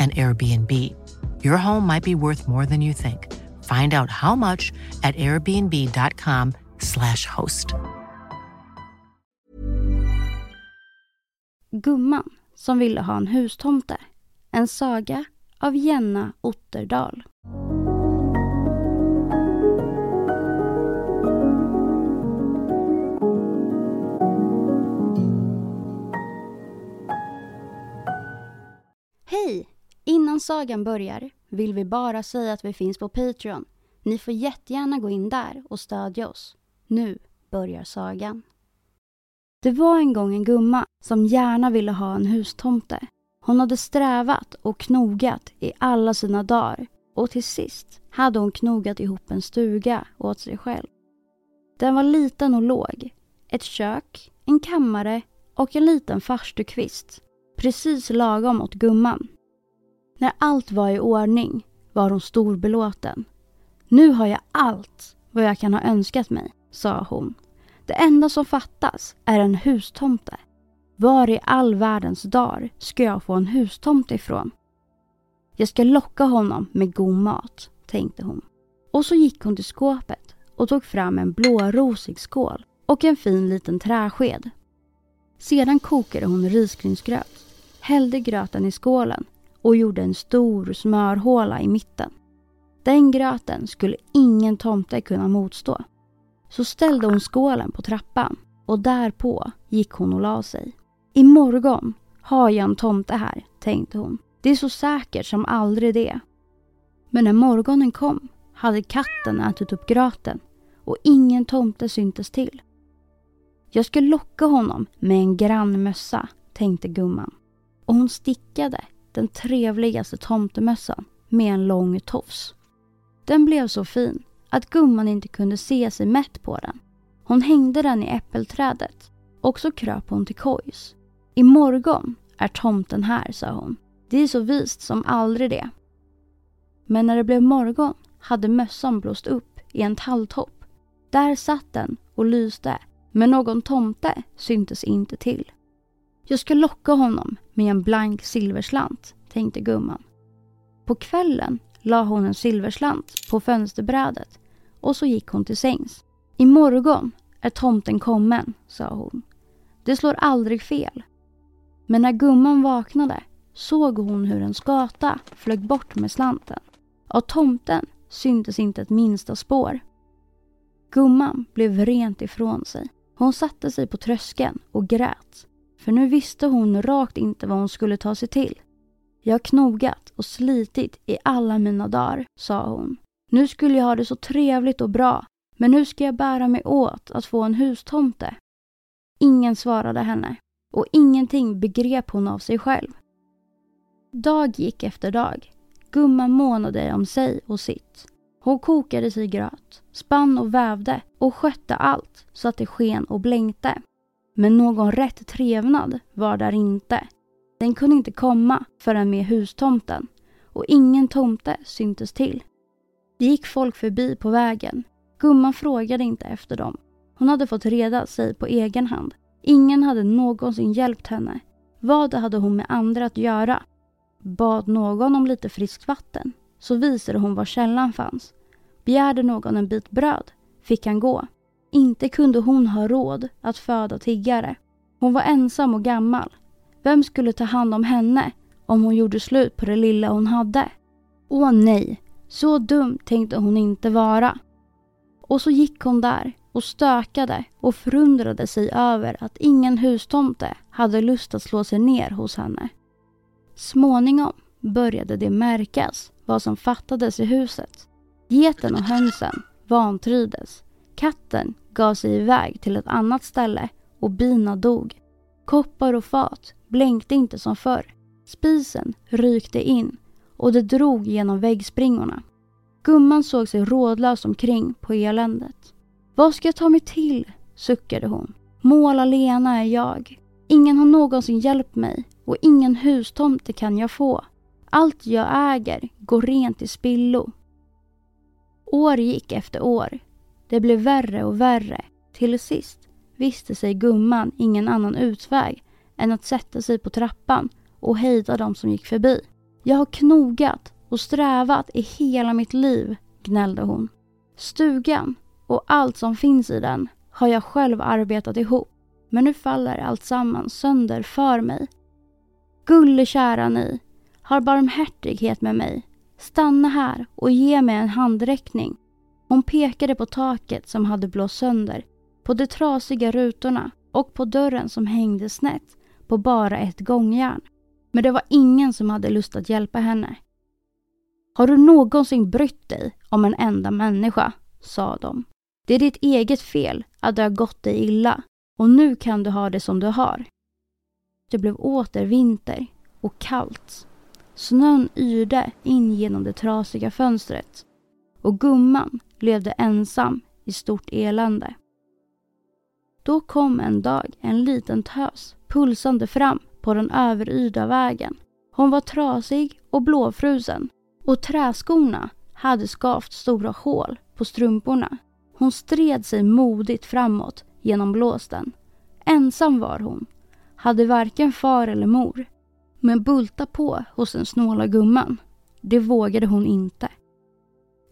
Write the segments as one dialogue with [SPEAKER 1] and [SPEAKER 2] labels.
[SPEAKER 1] an Airbnb. Your home might be worth more than you think. Find out how much at airbnb.com slash host.
[SPEAKER 2] Gumman som ville ha en hustomte. En saga av Jenna Otterdal. Hej! Innan sagan börjar vill vi bara säga att vi finns på Patreon. Ni får jättegärna gå in där och stödja oss. Nu börjar sagan. Det var en gång en gumma som gärna ville ha en hustomte. Hon hade strävat och knogat i alla sina dagar och till sist hade hon knogat ihop en stuga åt sig själv. Den var liten och låg. Ett kök, en kammare och en liten farstukvist precis lagom åt gumman. När allt var i ordning var hon storbelåten. Nu har jag allt vad jag kan ha önskat mig, sa hon. Det enda som fattas är en hustomte. Var i all världens dar ska jag få en hustomte ifrån? Jag ska locka honom med god mat, tänkte hon. Och så gick hon till skåpet och tog fram en blårosig skål och en fin liten träsked. Sedan kokade hon risgrynsgröt hällde gröten i skålen och gjorde en stor smörhåla i mitten. Den gröten skulle ingen tomte kunna motstå. Så ställde hon skålen på trappan och därpå gick hon och la sig. Imorgon har jag en tomte här, tänkte hon. Det är så säkert som aldrig det. Men när morgonen kom hade katten ätit upp gröten och ingen tomte syntes till. Jag ska locka honom med en grann mössa, tänkte gumman och hon stickade den trevligaste tomtemössan med en lång tofs. Den blev så fin att gumman inte kunde se sig mätt på den. Hon hängde den i äppelträdet och så kröp hon till kojs. Imorgon är tomten här, sa hon. Det är så vist som aldrig det. Men när det blev morgon hade mössan blåst upp i en talltopp. Där satt den och lyste, men någon tomte syntes inte till. Jag ska locka honom med en blank silverslant, tänkte gumman. På kvällen la hon en silverslant på fönsterbrädet och så gick hon till sängs. Imorgon är tomten kommen, sa hon. Det slår aldrig fel. Men när gumman vaknade såg hon hur en skata flög bort med slanten. Av tomten syntes inte ett minsta spår. Gumman blev rent ifrån sig. Hon satte sig på tröskeln och grät. För nu visste hon rakt inte vad hon skulle ta sig till. Jag har knogat och slitit i alla mina dagar, sa hon. Nu skulle jag ha det så trevligt och bra, men hur ska jag bära mig åt att få en hustomte? Ingen svarade henne och ingenting begrep hon av sig själv. Dag gick efter dag. Gumman månade om sig och sitt. Hon kokade sig gröt, spann och vävde och skötte allt så att det sken och blänkte. Men någon rätt trevnad var där inte. Den kunde inte komma förrän med hustomten och ingen tomte syntes till. Det gick folk förbi på vägen. Gumman frågade inte efter dem. Hon hade fått reda sig på egen hand. Ingen hade någonsin hjälpt henne. Vad hade hon med andra att göra? Bad någon om lite friskt vatten så visade hon var källan fanns. Begärde någon en bit bröd fick han gå. Inte kunde hon ha råd att föda tiggare. Hon var ensam och gammal. Vem skulle ta hand om henne om hon gjorde slut på det lilla hon hade? Åh nej, så dum tänkte hon inte vara. Och så gick hon där och stökade och förundrade sig över att ingen hustomte hade lust att slå sig ner hos henne. Småningom började det märkas vad som fattades i huset. Geten och hönsen vantrides Katten gav sig iväg till ett annat ställe och bina dog. Koppar och fat blänkte inte som förr. Spisen rykte in och det drog genom väggspringorna. Gumman såg sig rådlös omkring på eländet. Vad ska jag ta mig till? suckade hon. Måla Lena är jag. Ingen har någonsin hjälpt mig och ingen hustomte kan jag få. Allt jag äger går rent i spillo. År gick efter år. Det blev värre och värre. Till sist visste sig gumman ingen annan utväg än att sätta sig på trappan och hejda de som gick förbi. Jag har knogat och strävat i hela mitt liv, gnällde hon. Stugan och allt som finns i den har jag själv arbetat ihop. Men nu faller allt samman sönder för mig. Gulle kära ni, har barmhärtighet med mig. Stanna här och ge mig en handräckning. Hon pekade på taket som hade blåst sönder, på de trasiga rutorna och på dörren som hängde snett på bara ett gångjärn. Men det var ingen som hade lust att hjälpa henne. Har du någonsin brytt dig om en enda människa? sa de. Det är ditt eget fel att det har gått dig illa och nu kan du ha det som du har. Det blev åter vinter och kallt. Snön yrde in genom det trasiga fönstret och gumman levde ensam i stort elände. Då kom en dag en liten tös pulsande fram på den överyrda vägen. Hon var trasig och blåfrusen och träskorna hade skavt stora hål på strumporna. Hon stred sig modigt framåt genom blåsten. Ensam var hon, hade varken far eller mor. Men bulta på hos den snåla gumman, det vågade hon inte.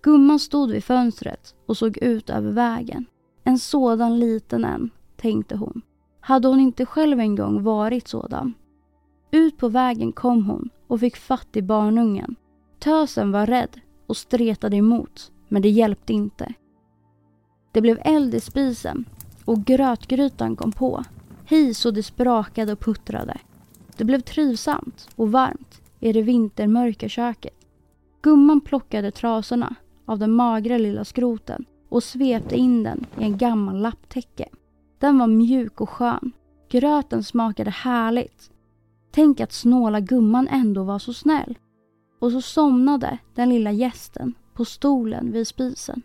[SPEAKER 2] Gumman stod vid fönstret och såg ut över vägen. En sådan liten en, tänkte hon. Hade hon inte själv en gång varit sådan? Ut på vägen kom hon och fick fatt i barnungen. Tösen var rädd och stretade emot, men det hjälpte inte. Det blev eld i spisen och grötgrytan kom på. Hej så det sprakade och puttrade. Det blev trivsamt och varmt i det vintermörka köket. Gumman plockade trasorna av den magra lilla skroten och svepte in den i en gammal lapptäcke. Den var mjuk och skön. Gröten smakade härligt. Tänk att snåla gumman ändå var så snäll. Och så somnade den lilla gästen på stolen vid spisen.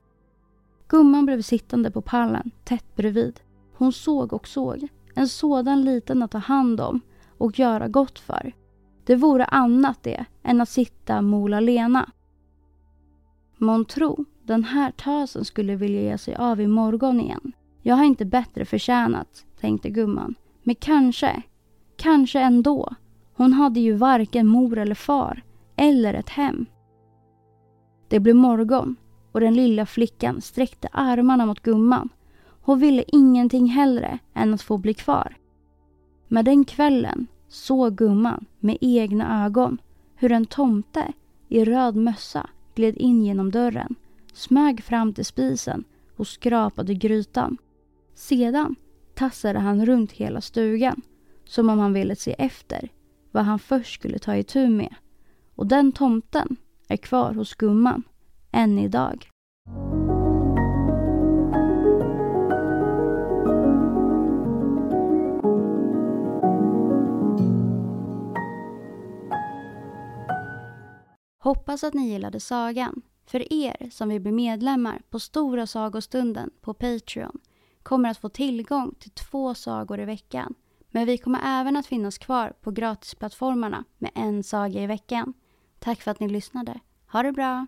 [SPEAKER 2] Gumman blev sittande på pallen tätt bredvid. Hon såg och såg. En sådan liten att ta hand om och göra gott för. Det vore annat det än att sitta mola Lena. Montro, den här tösen skulle vilja ge sig av i morgon igen. Jag har inte bättre förtjänat, tänkte gumman. Men kanske, kanske ändå. Hon hade ju varken mor eller far, eller ett hem. Det blev morgon och den lilla flickan sträckte armarna mot gumman. Hon ville ingenting hellre än att få bli kvar. Men den kvällen såg gumman med egna ögon hur en tomte i röd mössa gled in genom dörren, smög fram till spisen och skrapade grytan. Sedan tassade han runt hela stugan som om han ville se efter vad han först skulle ta itu med. Och den tomten är kvar hos gumman än idag. Hoppas att ni gillade sagan. För er som vill bli medlemmar på Stora sagostunden på Patreon kommer att få tillgång till två sagor i veckan Men vi kommer även att finnas kvar på gratisplattformarna med en saga i veckan. Tack för att ni lyssnade. Ha det bra!